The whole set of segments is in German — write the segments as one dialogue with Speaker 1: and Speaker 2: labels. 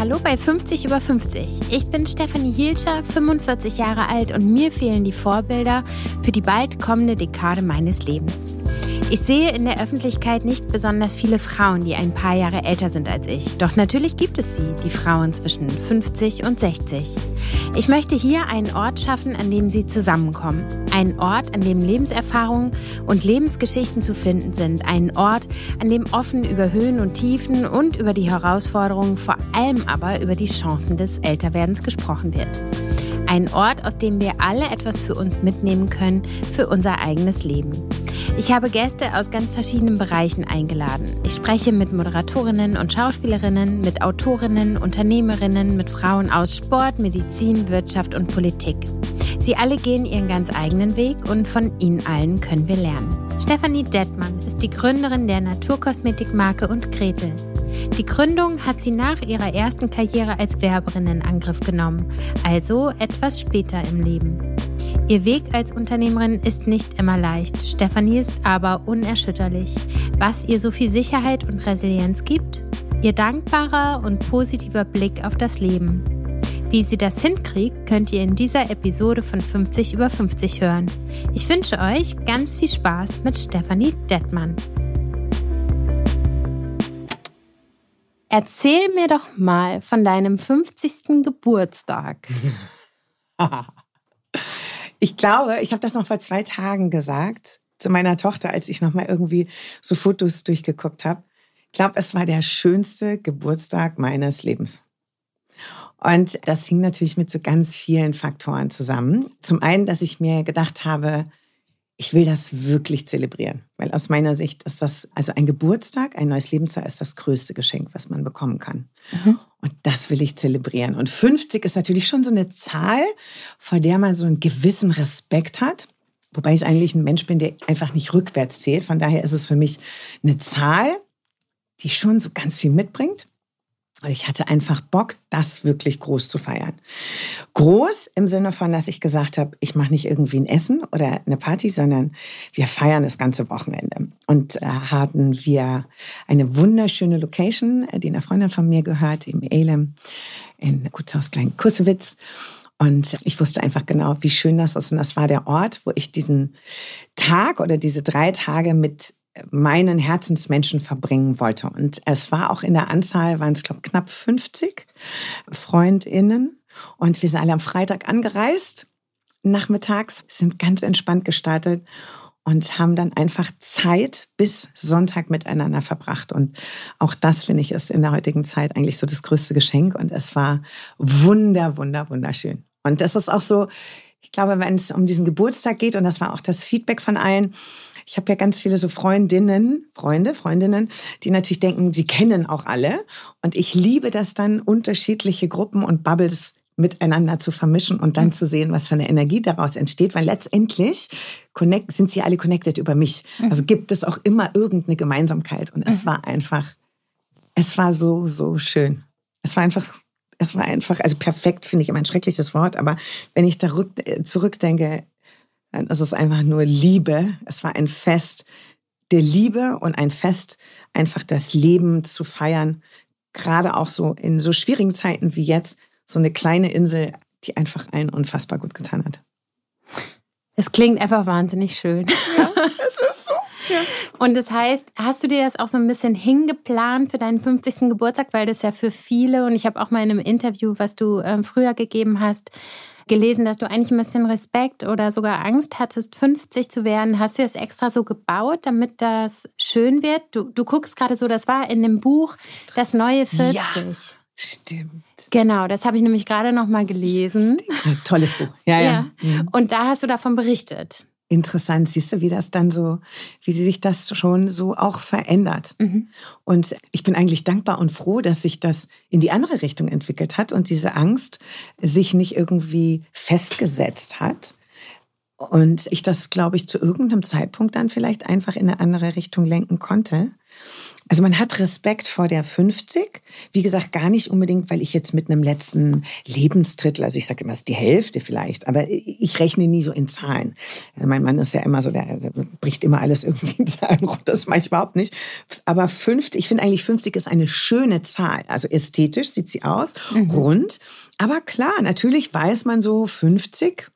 Speaker 1: Hallo bei 50 über 50. Ich bin Stefanie Hielscher, 45 Jahre alt und mir fehlen die Vorbilder für die bald kommende Dekade meines Lebens. Ich sehe in der Öffentlichkeit nicht besonders viele Frauen, die ein paar Jahre älter sind als ich. Doch natürlich gibt es sie, die Frauen zwischen 50 und 60. Ich möchte hier einen Ort schaffen, an dem sie zusammenkommen. Einen Ort, an dem Lebenserfahrungen und Lebensgeschichten zu finden sind. Einen Ort, an dem offen über Höhen und Tiefen und über die Herausforderungen, vor allem aber über die Chancen des Älterwerdens gesprochen wird. Ein Ort, aus dem wir alle etwas für uns mitnehmen können, für unser eigenes Leben. Ich habe Gäste aus ganz verschiedenen Bereichen eingeladen. Ich spreche mit Moderatorinnen und Schauspielerinnen, mit Autorinnen, Unternehmerinnen, mit Frauen aus Sport, Medizin, Wirtschaft und Politik. Sie alle gehen ihren ganz eigenen Weg und von ihnen allen können wir lernen. Stefanie Dettmann ist die Gründerin der Naturkosmetikmarke und Gretel. Die Gründung hat sie nach ihrer ersten Karriere als Werberin in Angriff genommen, also etwas später im Leben. Ihr Weg als Unternehmerin ist nicht immer leicht. Stefanie ist aber unerschütterlich. Was ihr so viel Sicherheit und Resilienz gibt? Ihr dankbarer und positiver Blick auf das Leben. Wie sie das hinkriegt, könnt ihr in dieser Episode von 50 über 50 hören. Ich wünsche euch ganz viel Spaß mit Stefanie Dettmann. Erzähl mir doch mal von deinem 50. Geburtstag.
Speaker 2: Ich glaube, ich habe das noch vor zwei Tagen gesagt zu meiner Tochter, als ich noch mal irgendwie so Fotos durchgeguckt habe. Ich glaube, es war der schönste Geburtstag meines Lebens. Und das hing natürlich mit so ganz vielen Faktoren zusammen. Zum einen, dass ich mir gedacht habe, ich will das wirklich zelebrieren, weil aus meiner Sicht ist das, also ein Geburtstag, ein neues Lebensjahr ist das größte Geschenk, was man bekommen kann. Mhm. Und das will ich zelebrieren. Und 50 ist natürlich schon so eine Zahl, vor der man so einen gewissen Respekt hat. Wobei ich eigentlich ein Mensch bin, der einfach nicht rückwärts zählt. Von daher ist es für mich eine Zahl, die schon so ganz viel mitbringt. Ich hatte einfach Bock, das wirklich groß zu feiern. Groß im Sinne von, dass ich gesagt habe, ich mache nicht irgendwie ein Essen oder eine Party, sondern wir feiern das ganze Wochenende. Und äh, hatten wir eine wunderschöne Location, die einer Freundin von mir gehört, im Elem, in Gutshaus Klein Kussewitz. Und ich wusste einfach genau, wie schön das ist. Und das war der Ort, wo ich diesen Tag oder diese drei Tage mit meinen Herzensmenschen verbringen wollte. Und es war auch in der Anzahl, waren es, glaube ich, knapp 50 FreundInnen. Und wir sind alle am Freitag angereist, nachmittags, sind ganz entspannt gestartet und haben dann einfach Zeit bis Sonntag miteinander verbracht. Und auch das, finde ich, ist in der heutigen Zeit eigentlich so das größte Geschenk. Und es war wunder, wunder, wunderschön. Und das ist auch so, ich glaube, wenn es um diesen Geburtstag geht, und das war auch das Feedback von allen, ich habe ja ganz viele so Freundinnen, Freunde, Freundinnen, die natürlich denken, sie kennen auch alle. Und ich liebe das dann, unterschiedliche Gruppen und Bubbles miteinander zu vermischen und dann mhm. zu sehen, was für eine Energie daraus entsteht, weil letztendlich connect, sind sie alle connected über mich. Mhm. Also gibt es auch immer irgendeine Gemeinsamkeit. Und es mhm. war einfach, es war so, so schön. Es war einfach, es war einfach, also perfekt finde ich immer ein schreckliches Wort, aber wenn ich da äh, zurückdenke, es ist einfach nur Liebe. Es war ein Fest der Liebe und ein Fest, einfach das Leben zu feiern. Gerade auch so in so schwierigen Zeiten wie jetzt, so eine kleine Insel, die einfach allen unfassbar gut getan hat.
Speaker 1: Es klingt einfach wahnsinnig schön. Ja, es ist so. Ja. Und das heißt, hast du dir das auch so ein bisschen hingeplant für deinen 50. Geburtstag, weil das ja für viele, und ich habe auch mal in einem Interview, was du äh, früher gegeben hast, gelesen, dass du eigentlich ein bisschen Respekt oder sogar Angst hattest, 50 zu werden. Hast du das extra so gebaut, damit das schön wird? Du, du guckst gerade so, das war in dem Buch Das neue 40. Ja,
Speaker 2: stimmt.
Speaker 1: Genau, das habe ich nämlich gerade noch mal gelesen.
Speaker 2: Tolles Buch. Ja, ja. ja.
Speaker 1: Und da hast du davon berichtet
Speaker 2: interessant. Siehst du, wie das dann so, wie sich das schon so auch verändert. Mhm. Und ich bin eigentlich dankbar und froh, dass sich das in die andere Richtung entwickelt hat und diese Angst sich nicht irgendwie festgesetzt hat. Und ich das, glaube ich, zu irgendeinem Zeitpunkt dann vielleicht einfach in eine andere Richtung lenken konnte. Also man hat Respekt vor der 50. Wie gesagt, gar nicht unbedingt, weil ich jetzt mit einem letzten Lebensdrittel, also ich sage immer, es ist die Hälfte vielleicht, aber ich rechne nie so in Zahlen. Also mein Mann ist ja immer so, der, bricht immer alles irgendwie in Zahlen runter, das mache ich überhaupt nicht. Aber 50, ich finde eigentlich 50 ist eine schöne Zahl. Also ästhetisch sieht sie aus, mhm. rund. Aber klar, natürlich weiß man so 50,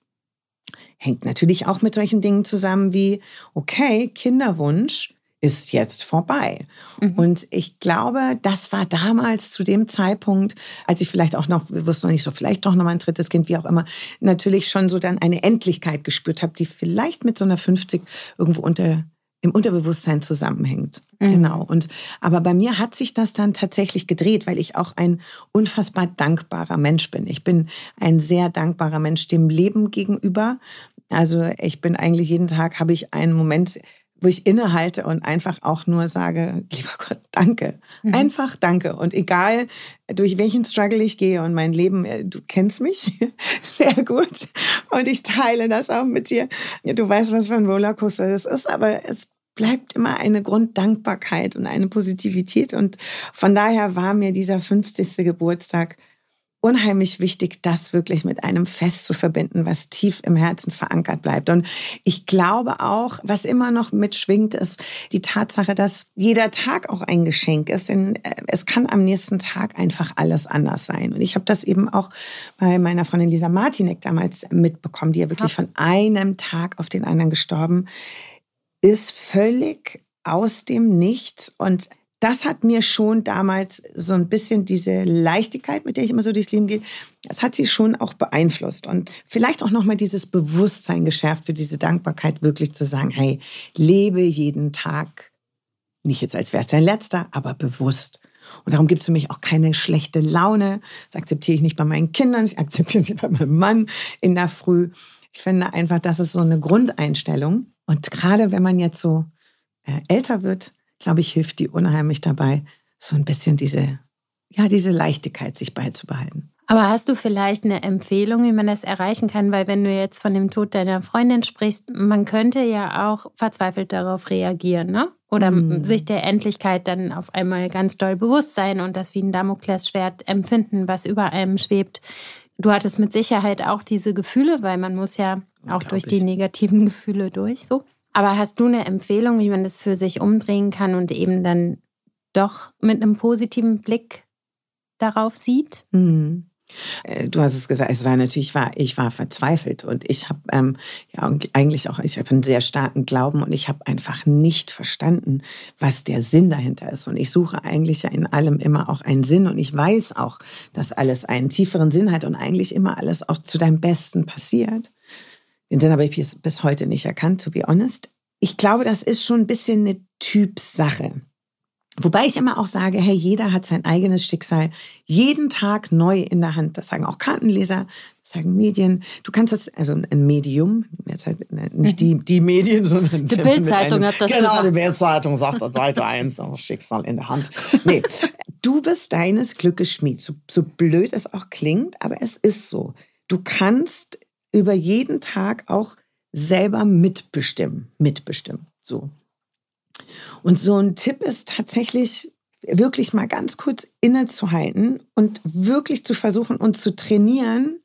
Speaker 2: hängt natürlich auch mit solchen Dingen zusammen wie, okay, Kinderwunsch ist jetzt vorbei. Mhm. Und ich glaube, das war damals zu dem Zeitpunkt, als ich vielleicht auch noch, wir wussten noch nicht so, vielleicht doch noch mal ein drittes Kind, wie auch immer, natürlich schon so dann eine Endlichkeit gespürt habe, die vielleicht mit so einer 50 irgendwo unter im Unterbewusstsein zusammenhängt. Mhm. Genau. Und aber bei mir hat sich das dann tatsächlich gedreht, weil ich auch ein unfassbar dankbarer Mensch bin. Ich bin ein sehr dankbarer Mensch dem Leben gegenüber. Also ich bin eigentlich jeden Tag habe ich einen Moment wo ich innehalte und einfach auch nur sage, lieber Gott, danke. Mhm. Einfach danke. Und egal, durch welchen Struggle ich gehe und mein Leben, äh, du kennst mich sehr gut und ich teile das auch mit dir. Du weißt, was für ein Rollercoaster das ist, aber es bleibt immer eine Grunddankbarkeit und eine Positivität. Und von daher war mir dieser 50. Geburtstag unheimlich wichtig, das wirklich mit einem Fest zu verbinden, was tief im Herzen verankert bleibt. Und ich glaube auch, was immer noch mitschwingt, ist die Tatsache, dass jeder Tag auch ein Geschenk ist. Denn äh, es kann am nächsten Tag einfach alles anders sein. Und ich habe das eben auch bei meiner Freundin Lisa Martinek damals mitbekommen, die ja wirklich von einem Tag auf den anderen gestorben ist, völlig aus dem Nichts und das hat mir schon damals so ein bisschen diese Leichtigkeit, mit der ich immer so durchs Leben gehe, das hat sie schon auch beeinflusst und vielleicht auch nochmal dieses Bewusstsein geschärft für diese Dankbarkeit, wirklich zu sagen, hey, lebe jeden Tag, nicht jetzt als wäre es dein letzter, aber bewusst. Und darum gibt es für mich auch keine schlechte Laune. Das akzeptiere ich nicht bei meinen Kindern, ich akzeptiere sie bei meinem Mann in der Früh. Ich finde einfach, das ist so eine Grundeinstellung. Und gerade wenn man jetzt so äh, älter wird, glaube ich, hilft die unheimlich dabei, so ein bisschen diese, ja, diese Leichtigkeit sich beizubehalten.
Speaker 1: Aber hast du vielleicht eine Empfehlung, wie man das erreichen kann? Weil wenn du jetzt von dem Tod deiner Freundin sprichst, man könnte ja auch verzweifelt darauf reagieren, ne? Oder hm. sich der Endlichkeit dann auf einmal ganz doll bewusst sein und das wie ein Damoklesschwert empfinden, was über einem schwebt. Du hattest mit Sicherheit auch diese Gefühle, weil man muss ja auch durch die negativen Gefühle durch, so. Aber hast du eine Empfehlung, wie man das für sich umdrehen kann und eben dann doch mit einem positiven Blick darauf sieht?
Speaker 2: Mhm. Du hast es gesagt, es war natürlich, ich war, ich war verzweifelt und ich habe ähm, ja eigentlich auch, ich habe einen sehr starken Glauben und ich habe einfach nicht verstanden, was der Sinn dahinter ist. Und ich suche eigentlich ja in allem immer auch einen Sinn und ich weiß auch, dass alles einen tieferen Sinn hat und eigentlich immer alles auch zu deinem Besten passiert. Den Sinn habe ich bis, bis heute nicht erkannt, to be honest. Ich glaube, das ist schon ein bisschen eine Typsache. Wobei ich immer auch sage, hey, jeder hat sein eigenes Schicksal jeden Tag neu in der Hand. Das sagen auch Kartenleser, das sagen Medien. Du kannst das, also ein Medium, jetzt halt nicht die, die Medien, sondern
Speaker 1: die Bildzeitung hat das
Speaker 2: Genau, gesagt. die Bildzeitung sagt auf Seite 1, oh, Schicksal in der Hand. Nee, du bist deines Glückes Schmied. So, so blöd es auch klingt, aber es ist so. Du kannst über jeden Tag auch selber mitbestimmen, mitbestimmen. So. Und so ein Tipp ist tatsächlich wirklich mal ganz kurz innezuhalten und wirklich zu versuchen und zu trainieren,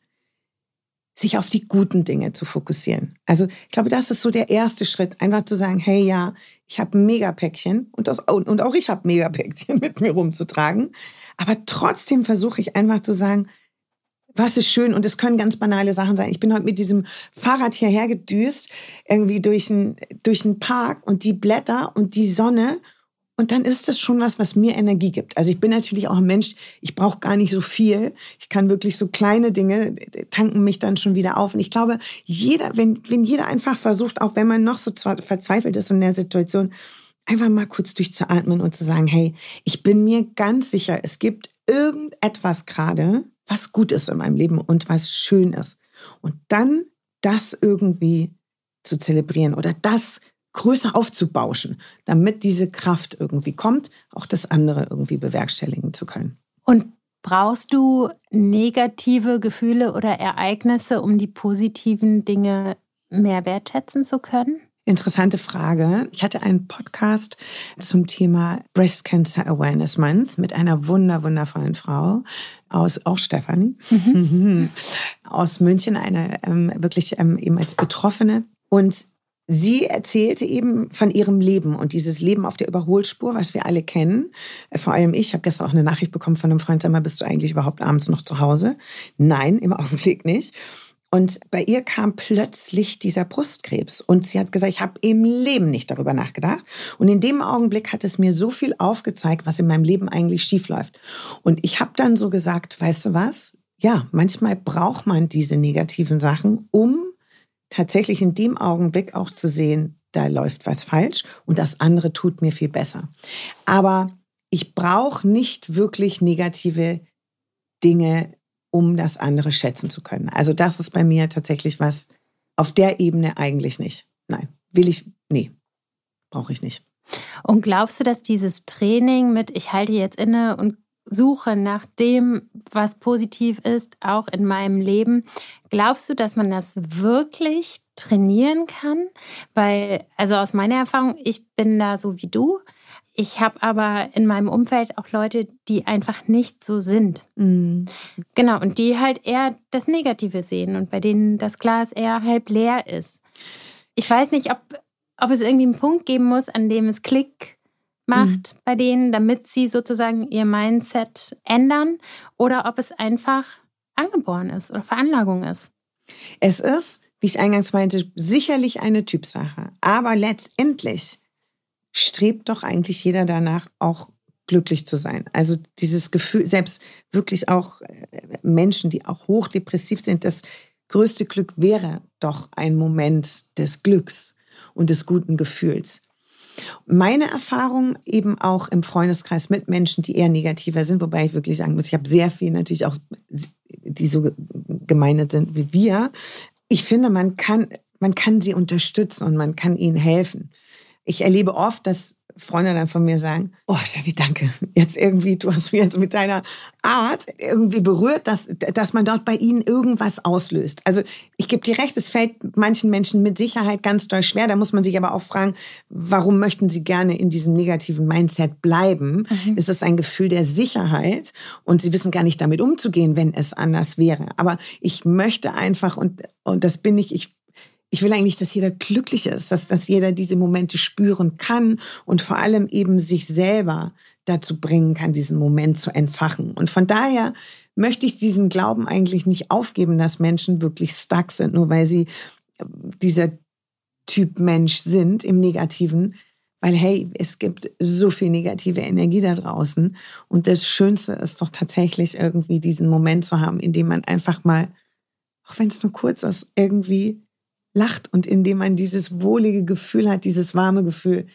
Speaker 2: sich auf die guten Dinge zu fokussieren. Also ich glaube, das ist so der erste Schritt, einfach zu sagen, hey ja, ich habe ein Megapäckchen und, das, und auch ich habe Megapäckchen mit mir rumzutragen. Aber trotzdem versuche ich einfach zu sagen, was ist schön und es können ganz banale Sachen sein. Ich bin heute mit diesem Fahrrad hierher gedüst, irgendwie durch einen durch Park und die Blätter und die Sonne und dann ist das schon was, was mir Energie gibt. Also ich bin natürlich auch ein Mensch, ich brauche gar nicht so viel. Ich kann wirklich so kleine Dinge tanken mich dann schon wieder auf. Und ich glaube, jeder, wenn, wenn jeder einfach versucht, auch wenn man noch so verzweifelt ist in der Situation, einfach mal kurz durchzuatmen und zu sagen, hey, ich bin mir ganz sicher, es gibt irgendetwas gerade, was gut ist in meinem Leben und was schön ist. Und dann das irgendwie zu zelebrieren oder das größer aufzubauschen, damit diese Kraft irgendwie kommt, auch das andere irgendwie bewerkstelligen zu können.
Speaker 1: Und brauchst du negative Gefühle oder Ereignisse, um die positiven Dinge mehr wertschätzen zu können?
Speaker 2: Interessante Frage. Ich hatte einen Podcast zum Thema Breast Cancer Awareness Month mit einer wunder, wundervollen Frau aus, auch Stefanie, mhm. aus München, eine ähm, wirklich ähm, eben als Betroffene. Und Sie erzählte eben von ihrem Leben und dieses Leben auf der Überholspur, was wir alle kennen. Äh, vor allem ich habe gestern auch eine Nachricht bekommen von einem Freund, sag mal, bist du eigentlich überhaupt abends noch zu Hause? Nein, im Augenblick nicht. Und bei ihr kam plötzlich dieser Brustkrebs. Und sie hat gesagt, ich habe im Leben nicht darüber nachgedacht. Und in dem Augenblick hat es mir so viel aufgezeigt, was in meinem Leben eigentlich schiefläuft. Und ich habe dann so gesagt, weißt du was? Ja, manchmal braucht man diese negativen Sachen, um tatsächlich in dem Augenblick auch zu sehen, da läuft was falsch und das andere tut mir viel besser. Aber ich brauche nicht wirklich negative Dinge um das andere schätzen zu können. Also das ist bei mir tatsächlich was auf der Ebene eigentlich nicht. Nein, will ich, nee, brauche ich nicht.
Speaker 1: Und glaubst du, dass dieses Training mit ich halte jetzt inne und suche nach dem, was positiv ist, auch in meinem Leben, glaubst du, dass man das wirklich trainieren kann? Weil, also aus meiner Erfahrung, ich bin da so wie du. Ich habe aber in meinem Umfeld auch Leute, die einfach nicht so sind. Mhm. Genau, und die halt eher das Negative sehen und bei denen das Glas eher halb leer ist. Ich weiß nicht, ob, ob es irgendwie einen Punkt geben muss, an dem es Klick macht mhm. bei denen, damit sie sozusagen ihr Mindset ändern oder ob es einfach angeboren ist oder Veranlagung ist.
Speaker 2: Es ist, wie ich eingangs meinte, sicherlich eine Typsache. Aber letztendlich strebt doch eigentlich jeder danach, auch glücklich zu sein. Also dieses Gefühl, selbst wirklich auch äh, Menschen, die auch hochdepressiv sind, das größte Glück wäre doch ein Moment des Glücks und des guten Gefühls. Meine Erfahrung eben auch im Freundeskreis mit Menschen, die eher negativer sind, wobei ich wirklich sagen muss, ich habe sehr viel natürlich auch, die so gemeindet sind wie wir. Ich finde, man kann, man kann sie unterstützen und man kann ihnen helfen ich erlebe oft, dass Freunde dann von mir sagen, oh Steffi, danke. Jetzt irgendwie, du hast mich jetzt mit deiner Art irgendwie berührt, dass, dass man dort bei ihnen irgendwas auslöst. Also ich gebe dir recht, es fällt manchen Menschen mit Sicherheit ganz doll schwer. Da muss man sich aber auch fragen, warum möchten sie gerne in diesem negativen Mindset bleiben? Mhm. Es ist ein Gefühl der Sicherheit und sie wissen gar nicht damit umzugehen, wenn es anders wäre. Aber ich möchte einfach, und, und das bin ich, ich ich will eigentlich, dass jeder glücklich ist, dass, dass jeder diese Momente spüren kann und vor allem eben sich selber dazu bringen kann, diesen Moment zu entfachen. Und von daher möchte ich diesen Glauben eigentlich nicht aufgeben, dass Menschen wirklich stuck sind, nur weil sie äh, dieser Typ Mensch sind im Negativen. Weil, hey, es gibt so viel negative Energie da draußen. Und das Schönste ist doch tatsächlich irgendwie diesen Moment zu haben, in dem man einfach mal, auch wenn es nur kurz ist, irgendwie lacht und indem man dieses wohlige Gefühl hat, dieses warme Gefühl,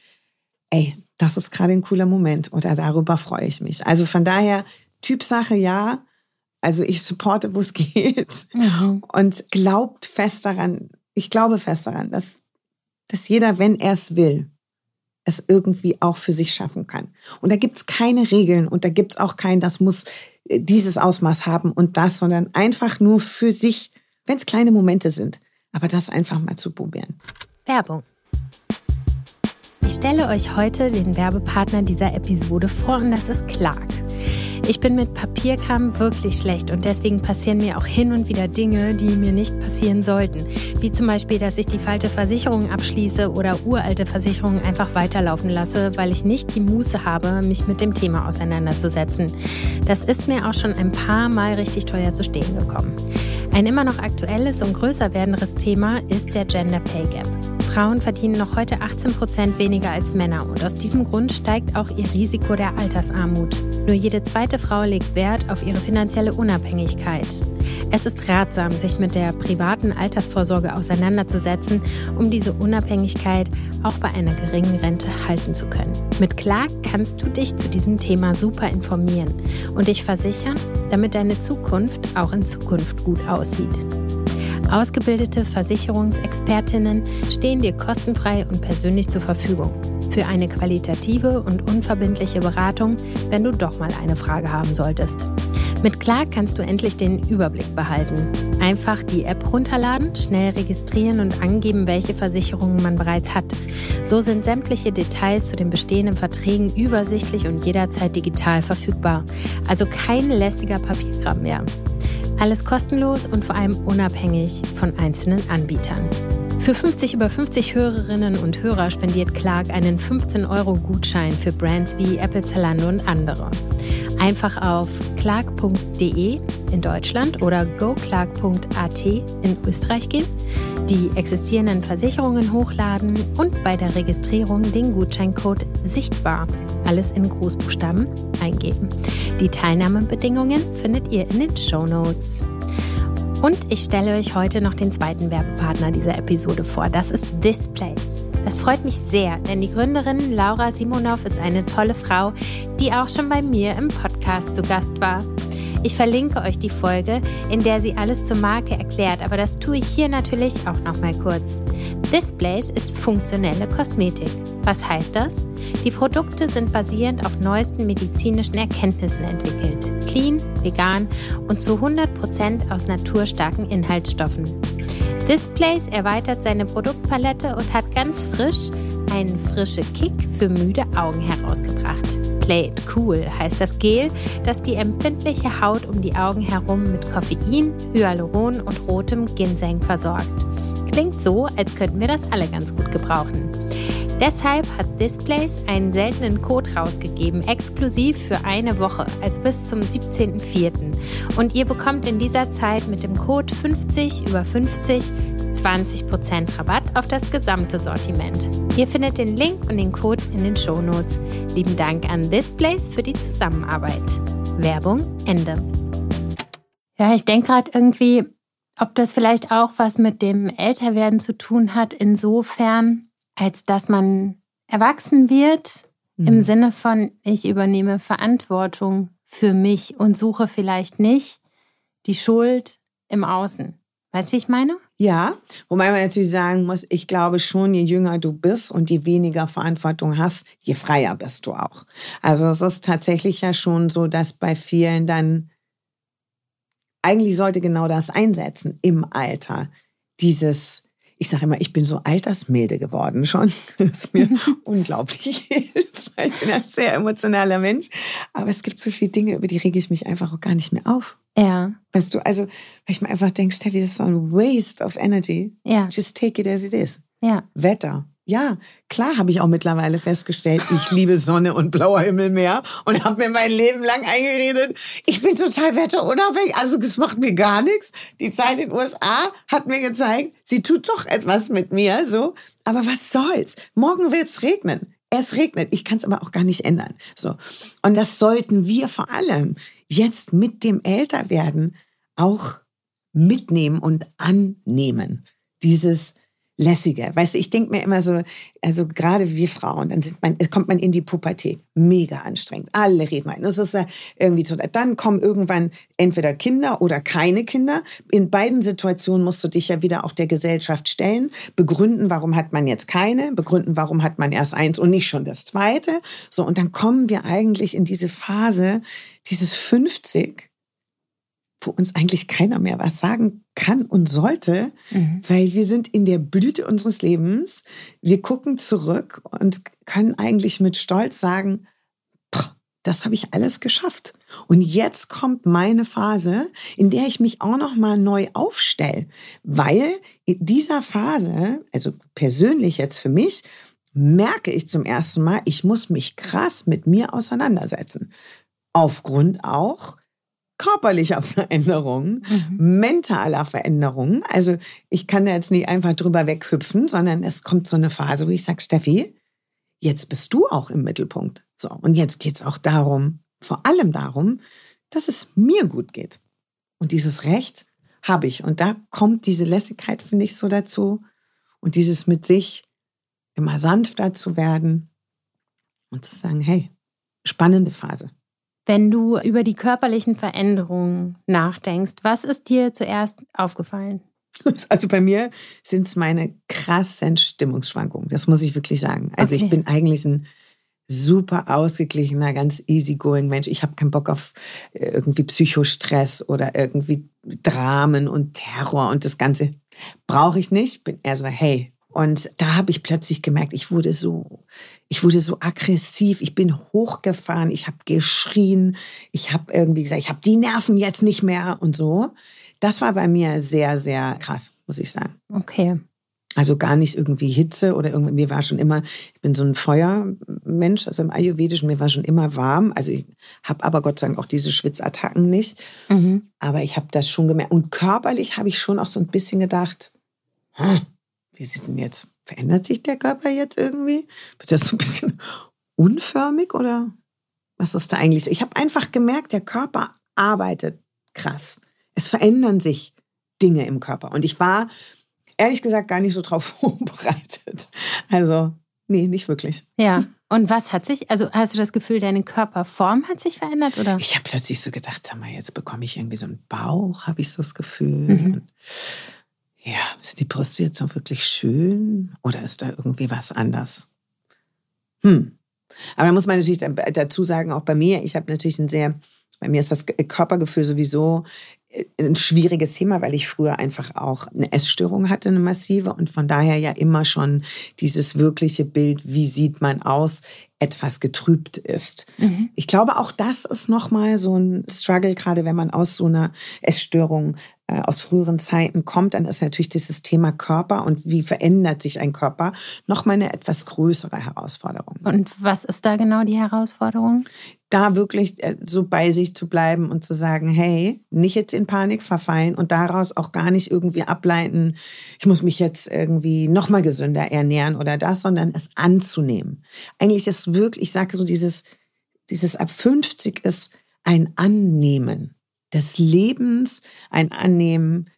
Speaker 2: ey, das ist gerade ein cooler Moment oder darüber freue ich mich. Also von daher, Typsache ja. Also ich supporte, wo es geht mhm. und glaubt fest daran, ich glaube fest daran, dass, dass jeder, wenn er es will, es irgendwie auch für sich schaffen kann. Und da gibt es keine Regeln und da gibt es auch kein, das muss äh, dieses Ausmaß haben und das, sondern einfach nur für sich, wenn es kleine Momente sind. Aber das einfach mal zu probieren.
Speaker 1: Werbung. Ich stelle euch heute den Werbepartner dieser Episode vor und das ist Clark. Ich bin mit Papierkram wirklich schlecht und deswegen passieren mir auch hin und wieder Dinge, die mir nicht passieren sollten. Wie zum Beispiel, dass ich die falsche Versicherung abschließe oder uralte Versicherungen einfach weiterlaufen lasse, weil ich nicht die Muße habe, mich mit dem Thema auseinanderzusetzen. Das ist mir auch schon ein paar Mal richtig teuer zu stehen gekommen. Ein immer noch aktuelles und größer werdendes Thema ist der Gender Pay Gap. Frauen verdienen noch heute 18 Prozent weniger als Männer und aus diesem Grund steigt auch ihr Risiko der Altersarmut. Nur jede zweite Frau legt Wert auf ihre finanzielle Unabhängigkeit. Es ist ratsam, sich mit der privaten Altersvorsorge auseinanderzusetzen, um diese Unabhängigkeit auch bei einer geringen Rente halten zu können. Mit Clark kannst du dich zu diesem Thema super informieren und dich versichern, damit deine Zukunft auch in Zukunft gut aussieht. Ausgebildete Versicherungsexpertinnen stehen dir kostenfrei und persönlich zur Verfügung. Für eine qualitative und unverbindliche Beratung, wenn du doch mal eine Frage haben solltest. Mit Clark kannst du endlich den Überblick behalten. Einfach die App runterladen, schnell registrieren und angeben, welche Versicherungen man bereits hat. So sind sämtliche Details zu den bestehenden Verträgen übersichtlich und jederzeit digital verfügbar. Also kein lästiger Papierkram mehr. Alles kostenlos und vor allem unabhängig von einzelnen Anbietern. Für 50 über 50 Hörerinnen und Hörer spendiert Clark einen 15-Euro-Gutschein für Brands wie Apple, Zalando und andere. Einfach auf clark.de in Deutschland oder goclark.at in Österreich gehen, die existierenden Versicherungen hochladen und bei der Registrierung den Gutscheincode sichtbar, alles in Großbuchstaben, eingeben. Die Teilnahmebedingungen findet ihr in den Show Notes. Und ich stelle euch heute noch den zweiten Werbepartner dieser Episode vor. Das ist This Place. Das freut mich sehr, denn die Gründerin Laura Simonov ist eine tolle Frau, die auch schon bei mir im Podcast zu Gast war. Ich verlinke euch die Folge, in der sie alles zur Marke erklärt, aber das tue ich hier natürlich auch noch mal kurz. Displays ist funktionelle Kosmetik. Was heißt das? Die Produkte sind basierend auf neuesten medizinischen Erkenntnissen entwickelt. Clean, vegan und zu 100% aus naturstarken Inhaltsstoffen. Displays erweitert seine Produktpalette und hat ganz frisch einen frische Kick für müde Augen herausgebracht. Play It Cool heißt das Gel, das die empfindliche Haut um die Augen herum mit Koffein, Hyaluron und rotem Ginseng versorgt. Klingt so, als könnten wir das alle ganz gut gebrauchen. Deshalb hat Displays einen seltenen Code rausgegeben, exklusiv für eine Woche, also bis zum 17.04. Und ihr bekommt in dieser Zeit mit dem Code 50 über 50 20% Rabatt auf das gesamte Sortiment. Ihr findet den Link und den Code in den Shownotes. Lieben Dank an Displays für die Zusammenarbeit. Werbung Ende. Ja, ich denke gerade irgendwie, ob das vielleicht auch was mit dem Älterwerden zu tun hat, insofern, als dass man erwachsen wird, mhm. im Sinne von, ich übernehme Verantwortung für mich und suche vielleicht nicht die Schuld im Außen. Weißt du, wie ich meine?
Speaker 2: Ja, wobei man natürlich sagen muss, ich glaube schon, je jünger du bist und je weniger Verantwortung hast, je freier bist du auch. Also es ist tatsächlich ja schon so, dass bei vielen dann eigentlich sollte genau das einsetzen im Alter. Dieses ich sage immer, ich bin so altersmilde geworden schon, das mir unglaublich hilft. Ich bin ein sehr emotionaler Mensch. Aber es gibt so viele Dinge, über die rege ich mich einfach auch gar nicht mehr auf.
Speaker 1: Ja.
Speaker 2: Weißt du, also, weil ich mir einfach denke, Steffi, das ist so ein Waste of Energy.
Speaker 1: Ja.
Speaker 2: Just take it as it is.
Speaker 1: Ja.
Speaker 2: Wetter. Ja, klar habe ich auch mittlerweile festgestellt, ich liebe Sonne und blauer Himmel mehr und habe mir mein Leben lang eingeredet, ich bin total wetterunabhängig, also es macht mir gar nichts. Die Zeit in den USA hat mir gezeigt, sie tut doch etwas mit mir, so. Aber was soll's? Morgen wird's regnen. Es regnet. Ich kann es aber auch gar nicht ändern. So. Und das sollten wir vor allem jetzt mit dem Älterwerden auch mitnehmen und annehmen. Dieses, lässiger. Weißt du, ich denke mir immer so, also gerade wir Frauen, dann man, kommt man in die Pubertät. Mega anstrengend. Alle reden ein. Das ist ja irgendwie so. Dann kommen irgendwann entweder Kinder oder keine Kinder. In beiden Situationen musst du dich ja wieder auch der Gesellschaft stellen, begründen, warum hat man jetzt keine, begründen, warum hat man erst eins und nicht schon das zweite. So, und dann kommen wir eigentlich in diese Phase, dieses 50, wo uns eigentlich keiner mehr was sagen kann und sollte, mhm. weil wir sind in der Blüte unseres Lebens. Wir gucken zurück und können eigentlich mit Stolz sagen, das habe ich alles geschafft. Und jetzt kommt meine Phase, in der ich mich auch noch mal neu aufstelle, weil in dieser Phase, also persönlich jetzt für mich, merke ich zum ersten Mal, ich muss mich krass mit mir auseinandersetzen. Aufgrund auch körperlicher Veränderungen, mhm. mentaler Veränderungen. Also ich kann da jetzt nicht einfach drüber weghüpfen, sondern es kommt so eine Phase, wo ich sage, Steffi, jetzt bist du auch im Mittelpunkt. So, und jetzt geht es auch darum, vor allem darum, dass es mir gut geht. Und dieses Recht habe ich. Und da kommt diese Lässigkeit, finde ich, so dazu. Und dieses mit sich immer sanfter zu werden und zu sagen, hey, spannende Phase.
Speaker 1: Wenn du über die körperlichen Veränderungen nachdenkst, was ist dir zuerst aufgefallen?
Speaker 2: Also bei mir sind es meine krassen Stimmungsschwankungen. Das muss ich wirklich sagen. Also okay. ich bin eigentlich ein super ausgeglichener, ganz easygoing Mensch. Ich habe keinen Bock auf äh, irgendwie Psychostress oder irgendwie Dramen und Terror und das Ganze brauche ich nicht. Bin eher so, hey. Und da habe ich plötzlich gemerkt, ich wurde so, ich wurde so aggressiv. Ich bin hochgefahren. Ich habe geschrien. Ich habe irgendwie gesagt, ich habe die Nerven jetzt nicht mehr und so. Das war bei mir sehr, sehr krass, muss ich sagen.
Speaker 1: Okay.
Speaker 2: Also gar nicht irgendwie Hitze oder irgendwie, mir war schon immer, ich bin so ein Feuermensch, also im Ayurvedischen, mir war schon immer warm. Also ich habe aber Gott sei Dank auch diese Schwitzattacken nicht. Mhm. Aber ich habe das schon gemerkt. Und körperlich habe ich schon auch so ein bisschen gedacht, hm, wie sieht denn jetzt, verändert sich der Körper jetzt irgendwie? Wird das so ein bisschen unförmig oder was ist da eigentlich? Ich habe einfach gemerkt, der Körper arbeitet krass. Es verändern sich Dinge im Körper. Und ich war ehrlich gesagt gar nicht so drauf vorbereitet. Also, nee, nicht wirklich.
Speaker 1: Ja. Und was hat sich, also hast du das Gefühl, deine Körperform hat sich verändert, oder?
Speaker 2: Ich habe plötzlich so gedacht, sag mal, jetzt bekomme ich irgendwie so einen Bauch, habe ich so das Gefühl. Mhm. Ja, sind die Brüste jetzt so wirklich schön oder ist da irgendwie was anders? Hm. Aber da muss man natürlich dazu sagen, auch bei mir, ich habe natürlich ein sehr, bei mir ist das Körpergefühl sowieso ein schwieriges Thema, weil ich früher einfach auch eine Essstörung hatte, eine massive und von daher ja immer schon dieses wirkliche Bild, wie sieht man aus, etwas getrübt ist. Mhm. Ich glaube, auch das ist nochmal so ein Struggle, gerade wenn man aus so einer Essstörung äh, aus früheren Zeiten kommt, dann ist natürlich dieses Thema Körper und wie verändert sich ein Körper nochmal eine etwas größere Herausforderung.
Speaker 1: Und was ist da genau die Herausforderung?
Speaker 2: Da wirklich äh, so bei sich zu bleiben und zu sagen, hey, nicht jetzt in Panik verfallen und daraus auch gar nicht irgendwie ableiten, ich muss mich jetzt irgendwie nochmal gesünder ernähren oder das, sondern es anzunehmen. Eigentlich ist wirklich, ich sage so, dieses, dieses ab 50 ist ein Annehmen des Lebens, ein Annehmen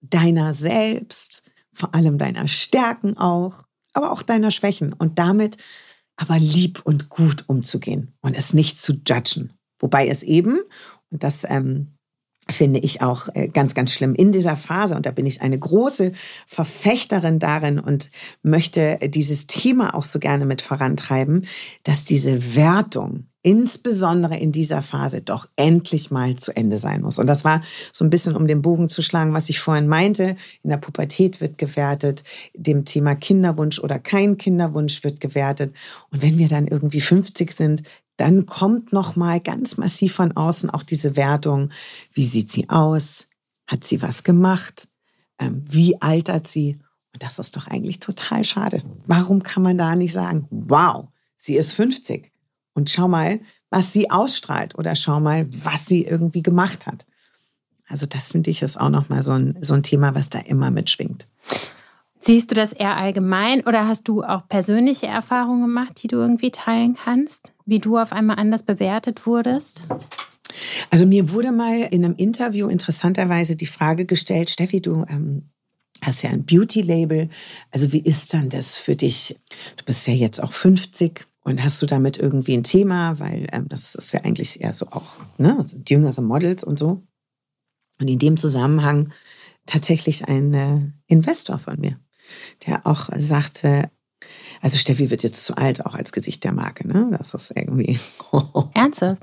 Speaker 2: deiner selbst, vor allem deiner Stärken auch, aber auch deiner Schwächen und damit aber lieb und gut umzugehen und es nicht zu judgen. Wobei es eben, und das ähm, finde ich auch äh, ganz, ganz schlimm in dieser Phase. Und da bin ich eine große Verfechterin darin und möchte dieses Thema auch so gerne mit vorantreiben, dass diese Wertung insbesondere in dieser Phase doch endlich mal zu Ende sein muss. Und das war so ein bisschen, um den Bogen zu schlagen, was ich vorhin meinte. In der Pubertät wird gewertet, dem Thema Kinderwunsch oder kein Kinderwunsch wird gewertet. Und wenn wir dann irgendwie 50 sind, dann kommt noch mal ganz massiv von außen auch diese Wertung, wie sieht sie aus? Hat sie was gemacht? Ähm, wie altert sie? Und das ist doch eigentlich total schade. Warum kann man da nicht sagen, wow, sie ist 50 und schau mal, was sie ausstrahlt oder schau mal, was sie irgendwie gemacht hat. Also das finde ich ist auch noch mal so ein, so ein Thema, was da immer mitschwingt.
Speaker 1: Siehst du das eher allgemein oder hast du auch persönliche Erfahrungen gemacht, die du irgendwie teilen kannst, wie du auf einmal anders bewertet wurdest?
Speaker 2: Also mir wurde mal in einem Interview interessanterweise die Frage gestellt, Steffi, du ähm, hast ja ein Beauty-Label. Also wie ist dann das für dich? Du bist ja jetzt auch 50 und hast du damit irgendwie ein Thema, weil ähm, das ist ja eigentlich eher so auch ne, also jüngere Models und so. Und in dem Zusammenhang tatsächlich ein äh, Investor von mir, der auch sagte, also Steffi wird jetzt zu alt, auch als Gesicht der Marke, ne? Das ist irgendwie.
Speaker 1: Ernsthaft?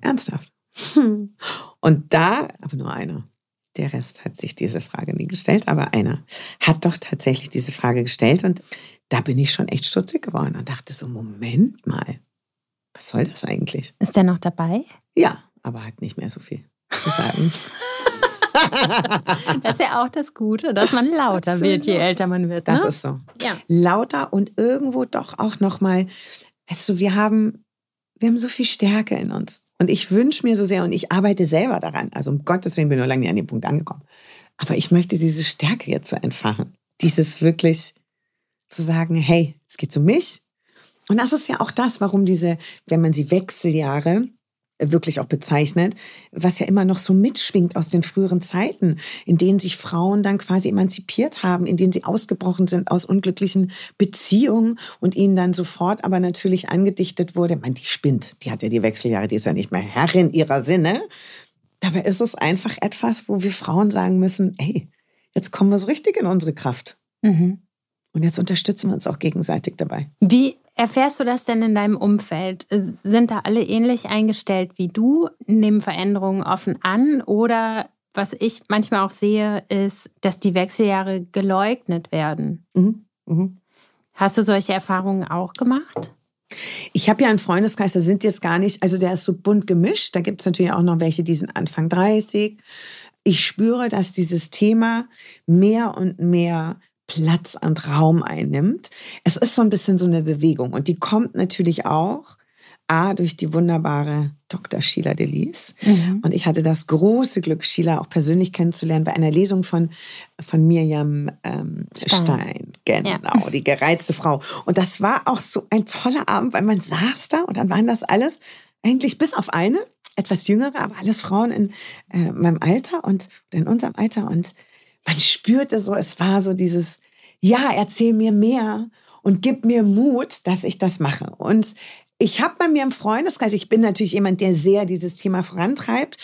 Speaker 2: Ernsthaft. Und da, aber nur einer. Der Rest hat sich diese Frage nie gestellt, aber einer hat doch tatsächlich diese Frage gestellt und da bin ich schon echt stutzig geworden und dachte so, Moment mal, was soll das eigentlich?
Speaker 1: Ist der noch dabei?
Speaker 2: Ja, aber hat nicht mehr so viel zu sagen.
Speaker 1: das ist ja auch das Gute, dass man lauter Absolut. wird, je älter man wird.
Speaker 2: Ne? Das ist so. Ja. Lauter und irgendwo doch auch nochmal, weißt du, wir haben, wir haben so viel Stärke in uns. Und ich wünsche mir so sehr, und ich arbeite selber daran, also um Gottes Willen bin ich nur lange nicht an den Punkt angekommen. Aber ich möchte diese Stärke jetzt so entfachen. Dieses wirklich zu sagen, hey, es geht um mich. Und das ist ja auch das, warum diese, wenn man sie Wechseljahre wirklich auch bezeichnet, was ja immer noch so mitschwingt aus den früheren Zeiten, in denen sich Frauen dann quasi emanzipiert haben, in denen sie ausgebrochen sind aus unglücklichen Beziehungen und ihnen dann sofort aber natürlich angedichtet wurde, man, die spinnt, die hat ja die Wechseljahre, die ist ja nicht mehr Herrin ihrer Sinne. Dabei ist es einfach etwas, wo wir Frauen sagen müssen, ey, jetzt kommen wir so richtig in unsere Kraft. Mhm. Und jetzt unterstützen wir uns auch gegenseitig dabei.
Speaker 1: Wie erfährst du das denn in deinem Umfeld? Sind da alle ähnlich eingestellt wie du, nehmen Veränderungen offen an oder was ich manchmal auch sehe, ist, dass die Wechseljahre geleugnet werden. Mhm. Mhm. Hast du solche Erfahrungen auch gemacht?
Speaker 2: Ich habe ja einen Freundeskreis, da sind jetzt gar nicht, also der ist so bunt gemischt. Da gibt es natürlich auch noch welche, die sind Anfang 30. Ich spüre, dass dieses Thema mehr und mehr Platz und Raum einnimmt. Es ist so ein bisschen so eine Bewegung und die kommt natürlich auch A, durch die wunderbare Dr. Sheila Delis. Mhm. Und ich hatte das große Glück, Sheila auch persönlich kennenzulernen bei einer Lesung von, von Mirjam ähm, Stein. Stein. Genau, ja. die gereizte Frau. Und das war auch so ein toller Abend, weil man saß da und dann waren das alles, eigentlich bis auf eine, etwas jüngere, aber alles Frauen in äh, meinem Alter und in unserem Alter. Und man spürte so, es war so dieses, ja, erzähl mir mehr und gib mir Mut, dass ich das mache. Und ich habe bei mir im Freundeskreis, ich bin natürlich jemand, der sehr dieses Thema vorantreibt.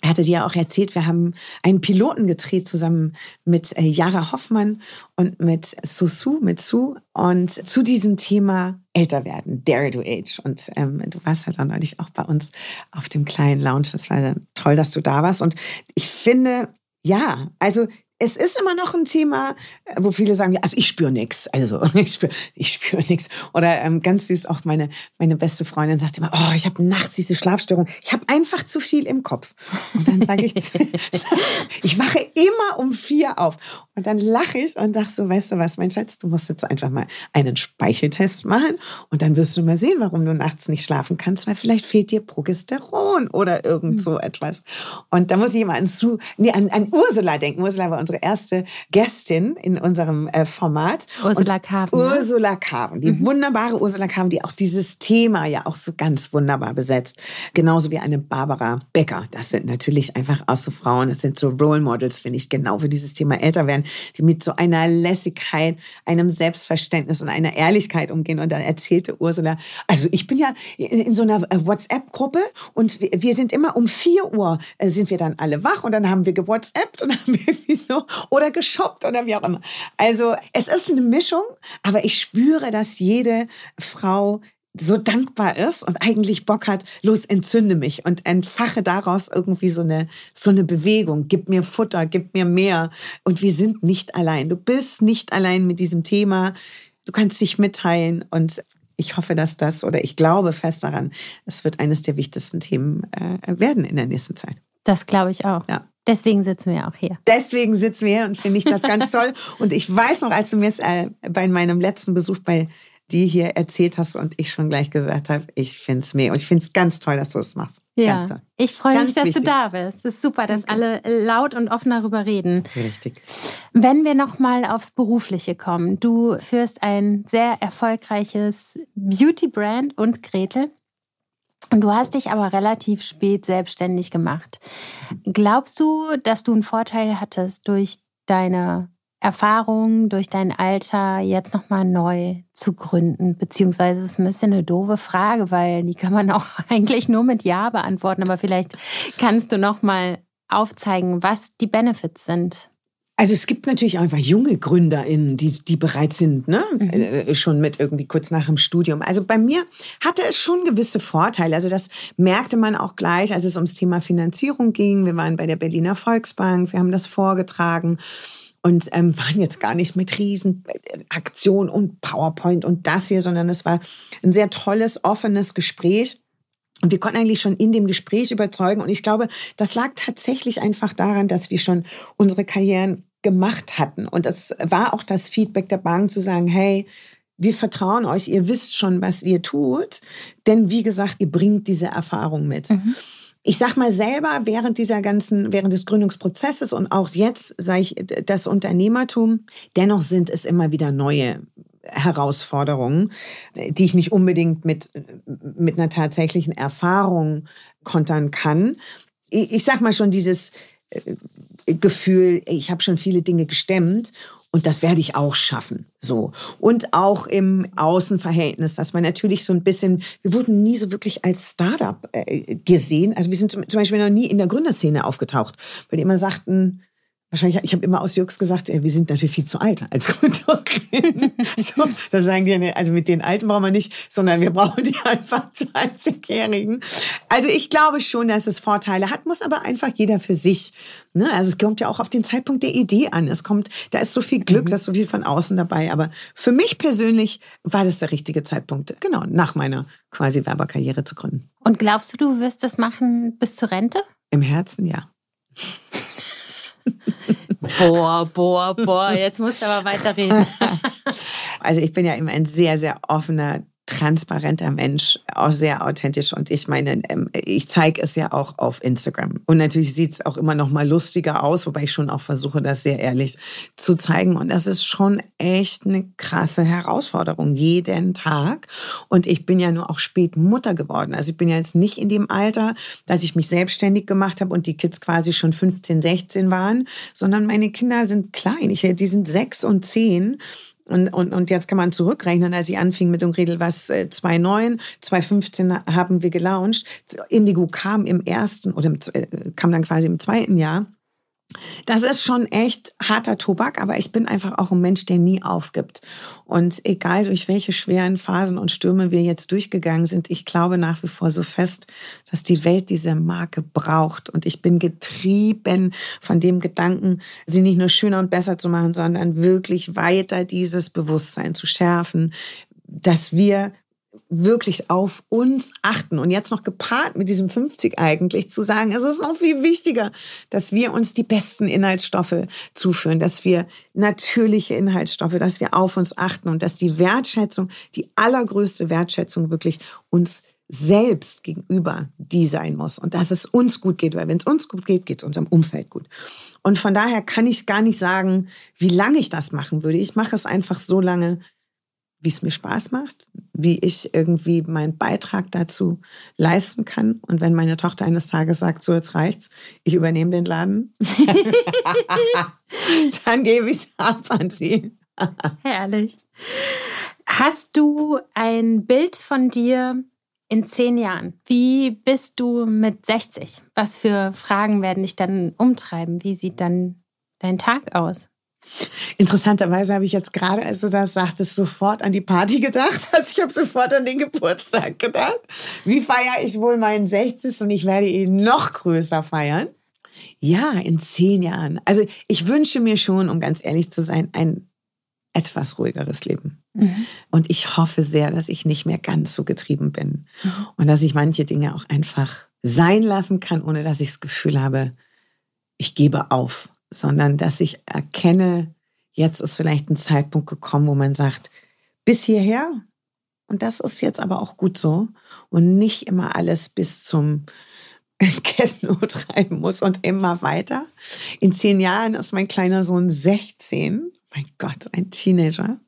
Speaker 2: Er hatte dir ja auch erzählt, wir haben einen Piloten gedreht zusammen mit äh, Jara Hoffmann und mit Susu, mit Su und zu diesem Thema älter werden, Dare to Age. Und ähm, du warst halt auch neulich auch bei uns auf dem kleinen Lounge. Das war toll, dass du da warst. Und ich finde, ja, also es ist immer noch ein Thema, äh, wo viele sagen, also ich spüre nichts. Also ich spüre ich spür nichts. Oder ähm, ganz süß auch meine, meine beste Freundin sagt immer, oh, ich habe nachts diese Schlafstörung. Ich habe einfach zu viel im Kopf. Und dann sage ich, ich wache immer um vier auf. Und dann lache ich und sage so, weißt du was, mein Schatz, du musst jetzt einfach mal einen Speicheltest machen. Und dann wirst du mal sehen, warum du nachts nicht schlafen kannst, weil vielleicht fehlt dir Progesteron oder irgend hm. so etwas. Und da muss ich immer an, Su, nee, an, an Ursula denken. Ursula war unsere erste Gästin in unserem äh, Format.
Speaker 1: Ursula Carven.
Speaker 2: Ursula Carven, die mhm. wunderbare Ursula Carven, die auch dieses Thema ja auch so ganz wunderbar besetzt. Genauso wie eine Barbara Becker. Das sind natürlich einfach auch so Frauen, das sind so Role Models, finde ich, genau für dieses Thema älter werden, die mit so einer Lässigkeit, einem Selbstverständnis und einer Ehrlichkeit umgehen. Und dann erzählte Ursula, also ich bin ja in so einer äh, WhatsApp-Gruppe und wir sind immer um 4 Uhr äh, sind wir dann alle wach und dann haben wir gewhatsappt und haben wir irgendwie so oder geshoppt oder wie auch immer. Also es ist eine Mischung, aber ich spüre, dass jede Frau so dankbar ist und eigentlich Bock hat, los, entzünde mich und entfache daraus irgendwie so eine, so eine Bewegung. Gib mir Futter, gib mir mehr. Und wir sind nicht allein. Du bist nicht allein mit diesem Thema. Du kannst dich mitteilen und ich hoffe, dass das oder ich glaube fest daran, es wird eines der wichtigsten Themen äh, werden in der nächsten Zeit.
Speaker 1: Das glaube ich auch.
Speaker 2: Ja.
Speaker 1: Deswegen sitzen wir auch hier.
Speaker 2: Deswegen sitzen wir hier und finde ich das ganz toll. Und ich weiß noch, als du mir es äh, bei meinem letzten Besuch bei dir hier erzählt hast und ich schon gleich gesagt habe, ich finde es mega. Und ich finde es ganz toll, dass du es machst.
Speaker 1: Ja, ich freue mich, dass wichtig. du da bist. Es ist super, dass alle laut und offen darüber reden.
Speaker 2: Richtig.
Speaker 1: Wenn wir nochmal aufs Berufliche kommen. Du führst ein sehr erfolgreiches Beauty-Brand und Gretel. Und du hast dich aber relativ spät selbstständig gemacht. Glaubst du, dass du einen Vorteil hattest durch deine Erfahrung, durch dein Alter jetzt nochmal neu zu gründen? Beziehungsweise ist ein bisschen eine doofe Frage, weil die kann man auch eigentlich nur mit Ja beantworten. Aber vielleicht kannst du nochmal aufzeigen, was die Benefits sind.
Speaker 2: Also es gibt natürlich einfach junge GründerInnen, die, die bereit sind, ne? Mhm. Äh, schon mit irgendwie kurz nach dem Studium. Also bei mir hatte es schon gewisse Vorteile. Also das merkte man auch gleich, als es ums Thema Finanzierung ging. Wir waren bei der Berliner Volksbank, wir haben das vorgetragen und ähm, waren jetzt gar nicht mit Riesenaktion und PowerPoint und das hier, sondern es war ein sehr tolles, offenes Gespräch. Und wir konnten eigentlich schon in dem Gespräch überzeugen. Und ich glaube, das lag tatsächlich einfach daran, dass wir schon unsere Karrieren gemacht hatten. Und es war auch das Feedback der Bank zu sagen, hey, wir vertrauen euch, ihr wisst schon, was ihr tut. Denn wie gesagt, ihr bringt diese Erfahrung mit. Mhm. Ich sag mal selber, während dieser ganzen, während des Gründungsprozesses und auch jetzt, sage ich, das Unternehmertum, dennoch sind es immer wieder neue Herausforderungen, die ich nicht unbedingt mit, mit einer tatsächlichen Erfahrung kontern kann. Ich, ich sag mal schon dieses äh, Gefühl, ich habe schon viele Dinge gestemmt und das werde ich auch schaffen. So. Und auch im Außenverhältnis, dass man natürlich so ein bisschen, wir wurden nie so wirklich als Startup äh, gesehen. Also wir sind zum, zum Beispiel noch nie in der Gründerszene aufgetaucht, weil die immer sagten, Wahrscheinlich, ich habe immer aus Jux gesagt, wir sind natürlich viel zu alt als Kontorin. so, da sagen die, also mit den Alten brauchen wir nicht, sondern wir brauchen die einfach 20-Jährigen. Also ich glaube schon, dass es Vorteile hat, muss aber einfach jeder für sich. Ne? Also es kommt ja auch auf den Zeitpunkt der Idee an. Es kommt, da ist so viel Glück, mhm. da ist so viel von außen dabei. Aber für mich persönlich war das der richtige Zeitpunkt, genau, nach meiner quasi Werberkarriere zu gründen.
Speaker 1: Und glaubst du, du wirst das machen bis zur Rente?
Speaker 2: Im Herzen, ja.
Speaker 1: Boah, boah, boah, jetzt musst du aber weiterreden.
Speaker 2: also ich bin ja immer ein sehr, sehr offener transparenter Mensch, auch sehr authentisch. Und ich meine, ähm, ich zeige es ja auch auf Instagram. Und natürlich sieht es auch immer noch mal lustiger aus, wobei ich schon auch versuche, das sehr ehrlich zu zeigen. Und das ist schon echt eine krasse Herausforderung, jeden Tag. Und ich bin ja nur auch spät Mutter geworden. Also ich bin ja jetzt nicht in dem Alter, dass ich mich selbstständig gemacht habe und die Kids quasi schon 15, 16 waren, sondern meine Kinder sind klein. Ich, die sind sechs und zehn. Und, und, und jetzt kann man zurückrechnen, als ich anfing mit dem Redel, was 2009, 2015 haben wir gelauncht. Indigo kam im ersten oder im, äh, kam dann quasi im zweiten Jahr. Das ist schon echt harter Tobak, aber ich bin einfach auch ein Mensch, der nie aufgibt. Und egal durch welche schweren Phasen und Stürme wir jetzt durchgegangen sind, ich glaube nach wie vor so fest, dass die Welt diese Marke braucht. Und ich bin getrieben von dem Gedanken, sie nicht nur schöner und besser zu machen, sondern wirklich weiter dieses Bewusstsein zu schärfen, dass wir wirklich auf uns achten und jetzt noch gepaart mit diesem 50 eigentlich zu sagen, es ist noch viel wichtiger, dass wir uns die besten Inhaltsstoffe zuführen, dass wir natürliche Inhaltsstoffe, dass wir auf uns achten und dass die Wertschätzung, die allergrößte Wertschätzung wirklich uns selbst gegenüber die sein muss und dass es uns gut geht, weil wenn es uns gut geht, geht es unserem Umfeld gut. Und von daher kann ich gar nicht sagen, wie lange ich das machen würde. Ich mache es einfach so lange, wie es mir Spaß macht, wie ich irgendwie meinen Beitrag dazu leisten kann. Und wenn meine Tochter eines Tages sagt, so jetzt reicht's, ich übernehme den Laden, dann gebe ich es ab an sie.
Speaker 1: Herrlich. Hast du ein Bild von dir in zehn Jahren? Wie bist du mit 60? Was für Fragen werden dich dann umtreiben? Wie sieht dann dein Tag aus?
Speaker 2: Interessanterweise habe ich jetzt gerade, als du das sagtest, sofort an die Party gedacht. Also ich habe sofort an den Geburtstag gedacht. Wie feiere ich wohl meinen 60. und ich werde ihn noch größer feiern? Ja, in zehn Jahren. Also ich wünsche mir schon, um ganz ehrlich zu sein, ein etwas ruhigeres Leben. Mhm. Und ich hoffe sehr, dass ich nicht mehr ganz so getrieben bin mhm. und dass ich manche Dinge auch einfach sein lassen kann, ohne dass ich das Gefühl habe, ich gebe auf sondern dass ich erkenne, jetzt ist vielleicht ein Zeitpunkt gekommen, wo man sagt, bis hierher. Und das ist jetzt aber auch gut so. Und nicht immer alles bis zum Kettenno treiben muss und immer weiter. In zehn Jahren ist mein kleiner Sohn 16. Mein Gott, ein Teenager,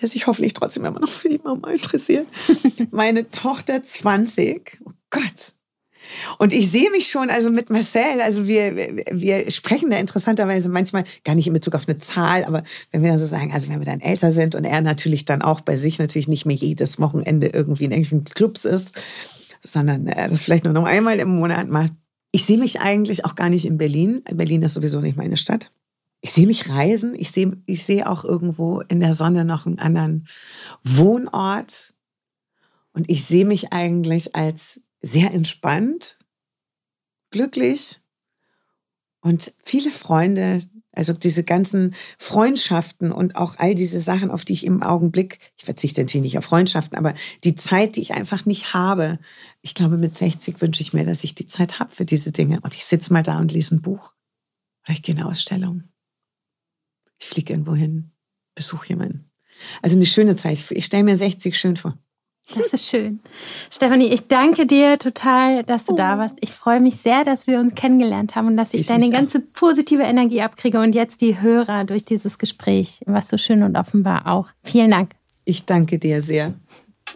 Speaker 2: der sich hoffentlich trotzdem immer noch für die Mama interessiert. Meine Tochter 20. Oh Gott, und ich sehe mich schon, also mit Marcel, also wir, wir sprechen da interessanterweise manchmal gar nicht in Bezug auf eine Zahl, aber wenn wir dann so sagen, also wenn wir dann älter sind und er natürlich dann auch bei sich natürlich nicht mehr jedes Wochenende irgendwie in irgendwelchen Clubs ist, sondern er das vielleicht nur noch einmal im Monat macht. Ich sehe mich eigentlich auch gar nicht in Berlin. Berlin ist sowieso nicht meine Stadt. Ich sehe mich reisen. Ich sehe, ich sehe auch irgendwo in der Sonne noch einen anderen Wohnort. Und ich sehe mich eigentlich als sehr entspannt, glücklich und viele Freunde, also diese ganzen Freundschaften und auch all diese Sachen, auf die ich im Augenblick, ich verzichte natürlich nicht auf Freundschaften, aber die Zeit, die ich einfach nicht habe. Ich glaube, mit 60 wünsche ich mir, dass ich die Zeit habe für diese Dinge. Und ich sitze mal da und lese ein Buch. Oder ich gehe in eine Ausstellung. Ich fliege irgendwo hin, besuche jemanden. Also eine schöne Zeit. Ich stelle mir 60 schön vor.
Speaker 1: Das ist schön. Stefanie, ich danke dir total, dass du oh. da warst. Ich freue mich sehr, dass wir uns kennengelernt haben und dass ich, ich deine ganze auch. positive Energie abkriege und jetzt die Hörer durch dieses Gespräch, was so schön und offenbar auch. Vielen Dank.
Speaker 2: Ich danke dir sehr.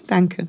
Speaker 2: Danke.